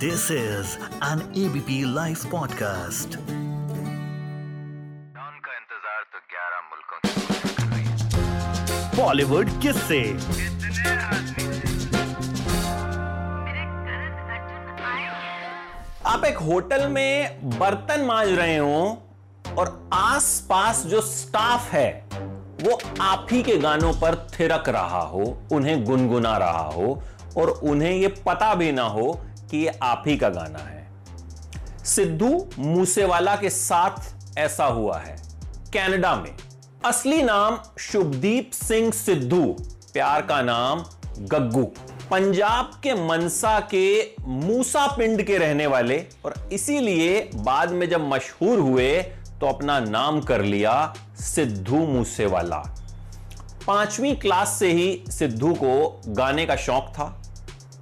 This is an ABP Life podcast. उनका इंतज़ार तो 11 मुल्कों की बॉलीवुड किससे आप एक होटल में बर्तन मांज रहे हो और आसपास जो स्टाफ है वो आप ही के गानों पर थिरक रहा हो उन्हें गुनगुना रहा हो और उन्हें ये पता भी ना हो कि ये आप ही का गाना है। सिद्धू मूसेवाला के साथ ऐसा हुआ है, कनाडा में। असली नाम शुभदीप सिंह सिद्धू, प्यार का नाम गग्गू। पंजाब के मनसा के मूसा पिंड के रहने वाले, और इसीलिए बाद में जब मशहूर हुए तो अपना नाम कर लिया सिद्धू मूसेवाला। पांचवी क्लास से ही सिद्धू को गाने का शौक था।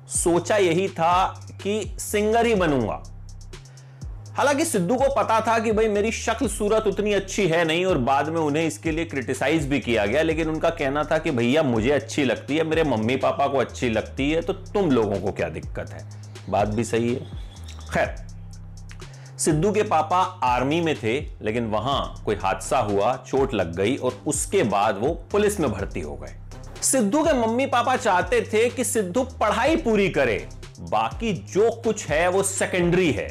सोचा यही था कि सिंगर ही बनूँगा। हालाँकि सिद्धू को पता था कि भाई मेरी शक्ल सूरत उतनी अच्छी है नहीं और बाद में उन्हें इसके लिए क्रिटिसाइज भी किया गया, लेकिन उनका कहना था कि भैया मुझे अच्छी लगती है, मेरे मम्मी पापा को अच्छी लगती है तो तुम लोगों को क्या दिक्कत है? बात भी सही है। खैर, सिद्धू के पापा आर्मी में थे, लेकिन वहाँ कोई हादसा हुआ, चोट लग गई और उसके बाद वो पुलिस में भर्ती हो गए। सिद्धू के मम्मी पापा चाहते थे कि सिद्धू पढ़ाई पूरी करे। बाकी जो कुछ है वो सेकेंडरी है।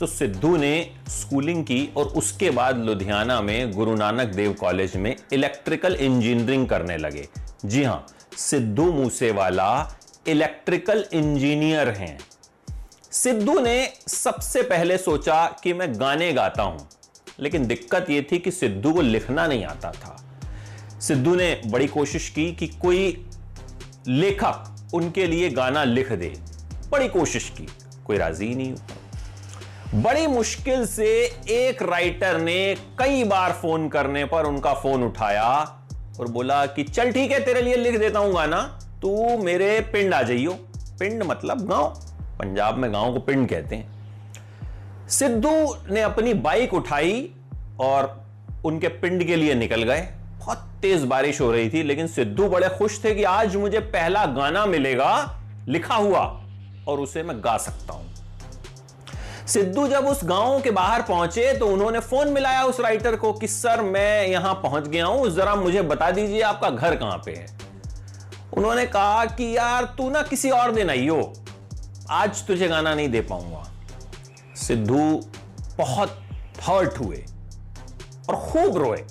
तो सिद्धू ने स्कूलिंग की और उसके बाद लुधियाना में गुरु नानक देव कॉलेज में इलेक्ट्रिकल इंजीनियरिंग करने लगे। जी हाँ, सिद्धू मूसेवाला इलेक्ट्रिकल इंजीनियर हैं। सिद्धू ने सबसे पहले सोचा कि मैं गाने गाता हूँ, लेकिन दिक्कत यह थी कि सिद्धू को लिखना नहीं आता था। सिद्धू ने बड़ी कोशिश की कि कोई लेखक उनके लिए गाना लिख दे। बड़ी कोशिश की, कोई राज़ी नहीं हुआ। बड़ी मुश्किल से एक राइटर ने कई बार फ़ोन करने पर उनका फ़ोन उठाया और बोला कि, चल ठीक है, तेरे लिए लिख देता हूँ गाना, तू मेरे पिंड आ जाइयो। पिंड मतलब गाँव, पंजाब में गाँव को पिंड कहते हैं। सिद्धू ने अपनी बाइक उठाई और उनके पिंड के लिए निकल गए। बहुत तेज बारिश हो रही थी, लेकिन सिद्धू बड़े खुश थे कि आज मुझे पहला गाना मिलेगा, लिखा हुआ। और उसे मैं गा सकता हूँ। सिद्धू जब उस गाँव के बाहर पहुँचे तो उन्होंने फ़ोन मिलाया उस राइटर को कि, सर, मैं यहाँ पहुँच गया हूँ, जरा मुझे बता दीजिए आपका घर कहाँ पे है? उन्होंने कहा कि, यार, तू ना किसी और दिन आइयो आज तुझे गाना नहीं दे पाऊँगा। सिद्धू बहुत हर्ट हुए और खूब रोए।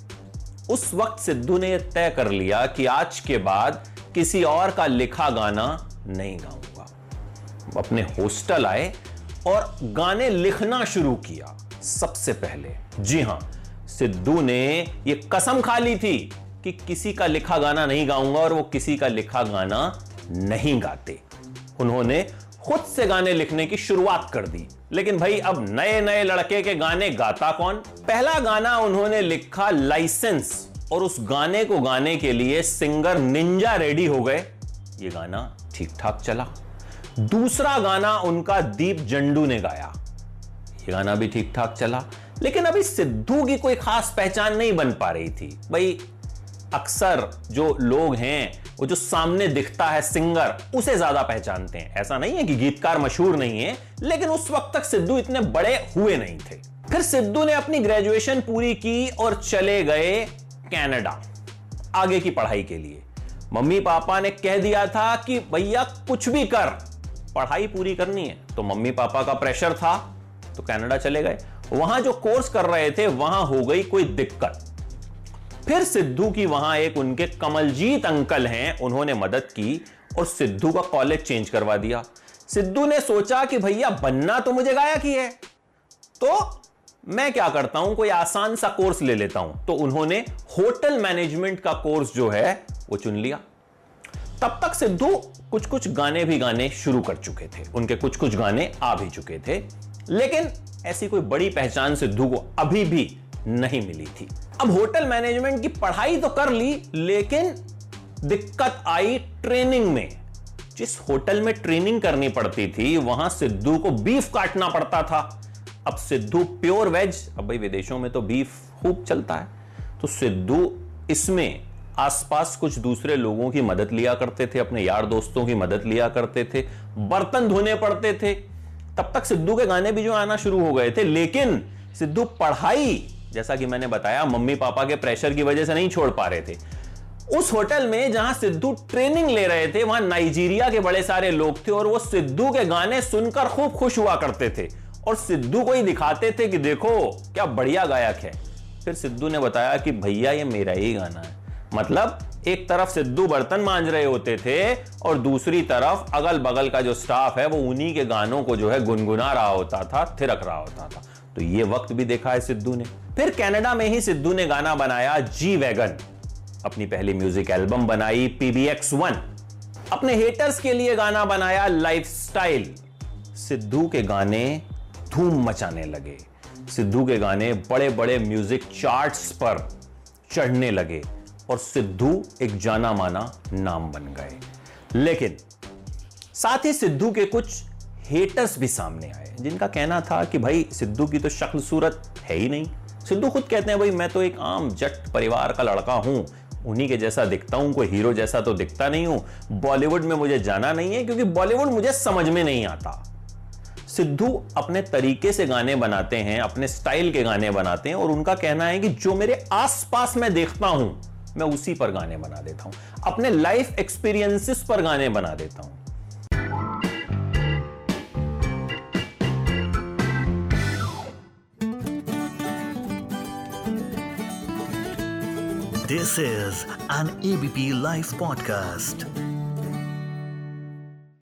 उस वक्त सिद्धू ने तय कर लिया कि आज के बाद किसी और का लिखा गाना नहीं गाऊँगा। अपने हॉस्टल आए और गाने लिखना शुरू किया सबसे पहले। जी हाँ, सिद्धू ने यह कसम खा ली थी कि किसी का लिखा गाना नहीं गाऊँगा और वो किसी का लिखा गाना नहीं गाते। उन्होंने खुद से गाने लिखने की शुरुआत कर दी। लेकिन भाई, अब नए नए लड़के के गाने गाता कौन? पहला गाना उन्होंने लिखा लाइसेंस और उस गाने को गाने के लिए सिंगर निंजा रेडी हो गए। ये गाना ठीक ठाक चला। दूसरा गाना उनका दीप जंडू ने गाया। ये गाना भी ठीक ठाक चला, लेकिन अभी सिद्धू की कोई खास पहचान नहीं बन पा रही थी। भाई, अक्सर जो लोग हैं, वो जो सामने दिखता है सिंगर, उसे ज़्यादा पहचानते हैं। ऐसा नहीं है कि गीतकार मशहूर नहीं है, लेकिन उस वक्त तक सिद्धू इतने बड़े हुए नहीं थे। फिर सिद्धू ने अपनी ग्रेजुएशन पूरी की और चले गए कनाडा, आगे की पढ़ाई के लिए। मम्मी पापा ने कह दिया था कि, भैया, कुछ भी कर पढ़ाई पूरी करनी है। तो मम्मी पापा का प्रेशर था तो कनाडा चले गए। वहाँ जो कोर्स कर रहे थे, वहाँ हो गई कोई दिक्कत। फिर सिद्धू की वहाँ एक उनके कमलजीत अंकल हैं, उन्होंने मदद की और सिद्धू का कॉलेज चेंज करवा दिया। सिद्धू ने सोचा कि भैया, बनना तो मुझे गायक ही है। तो मैं क्या करता हूँ, कोई आसान सा कोर्स ले लेता हूँ। तो उन्होंने होटल मैनेजमेंट का कोर्स जो है, वो चुन लिया। तब तक सिद्धू कुछ कुछ गाने भी गाने शुरू कर चुके थे। उनके कुछ कुछ गाने आ भी चुके थे। लेकिन ऐसी कोई बड़ी पहचान सिद्धू को अभी भी नहीं मिली थी। अब होटल मैनेजमेंट की पढ़ाई तो कर ली, लेकिन दिक्कत आई ट्रेनिंग में। जिस होटल में ट्रेनिंग करनी पड़ती थी, वहाँ सिद्धू को बीफ काटना पड़ता था। अब सिद्धू प्योर वेज, अब भाई विदेशों में तो बीफ खूब चलता है। तो सिद्धू इसमें आसपास कुछ दूसरे लोगों की मदद लिया करते थे, अपने यार दोस्तों की मदद लिया करते थे, बर्तन धोने पड़ते थे। तब तक सिद्धू के गाने भी जो आना शुरू हो गए थे, लेकिन सिद्धू पढ़ाई, जैसा कि मैंने बताया, मम्मी पापा के प्रेशर की वजह से नहीं छोड़ पा रहे थे। उस होटल में जहाँ सिद्धू ट्रेनिंग ले रहे थे, वहाँ नाइजीरिया के बड़े सारे लोग थे और वो सिद्धू के गाने सुनकर खूब खुश हुआ करते थे। और सिद्धू को ही दिखाते थे कि देखो, क्या बढ़िया गायक है। फिर सिद्धू ने बताया कि भैया, ये मेरा ही गाना है। मतलब एक तरफ़ सिद्धू बर्तन मांझ रहे होते थे और दूसरी तरफ़ अगल बगल का जो स्टाफ है, वो उन्हीं के गानों को जो है गुनगुना रहा होता था, थिरक रहा होता था। तो ये वक्त भी देखा है सिद्धू ने। फिर कनाडा में ही सिद्धू ने गाना बनाया जी वैगन। अपनी पहली म्यूज़िक एल्बम बनाई पीबीएक्स वन। अपने हेटर्स के लिए गाना बनाया लाइफस्टाइल। सिद्धू के गाने धूम मचाने लगे। सिद्धू के गाने बड़े बड़े म्यूज़िक चार्ट्स पर चढ़ने लगे। और सिद्धू एक जाना माना नाम बन गए। लेकिन साथ ही सिद्धू के कुछ हेटर्स भी सामने आए, जिनका कहना था कि भाई सिद्धू की तो शक्ल सूरत है ही नहीं। सिद्धू खुद कहते हैं, भाई मैं तो एक आम जट परिवार का लड़का हूँ। उन्हीं के जैसा दिखता हूँ, कोई हीरो जैसा तो दिखता नहीं हूँ। बॉलीवुड में मुझे जाना नहीं है, क्योंकि बॉलीवुड मुझे समझ में नहीं आता। सिद्धू अपने तरीके से गाने बनाते हैं, अपने स्टाइल के गाने बनाते हैं, और उनका कहना है कि जो मेरे आसपास मैं देखता हूँ मैं उसी पर गाने बना देता हूँ अपने लाइफ एक्सपीरियंसेस पर गाने बना देता हूँ this is an ABP live podcast.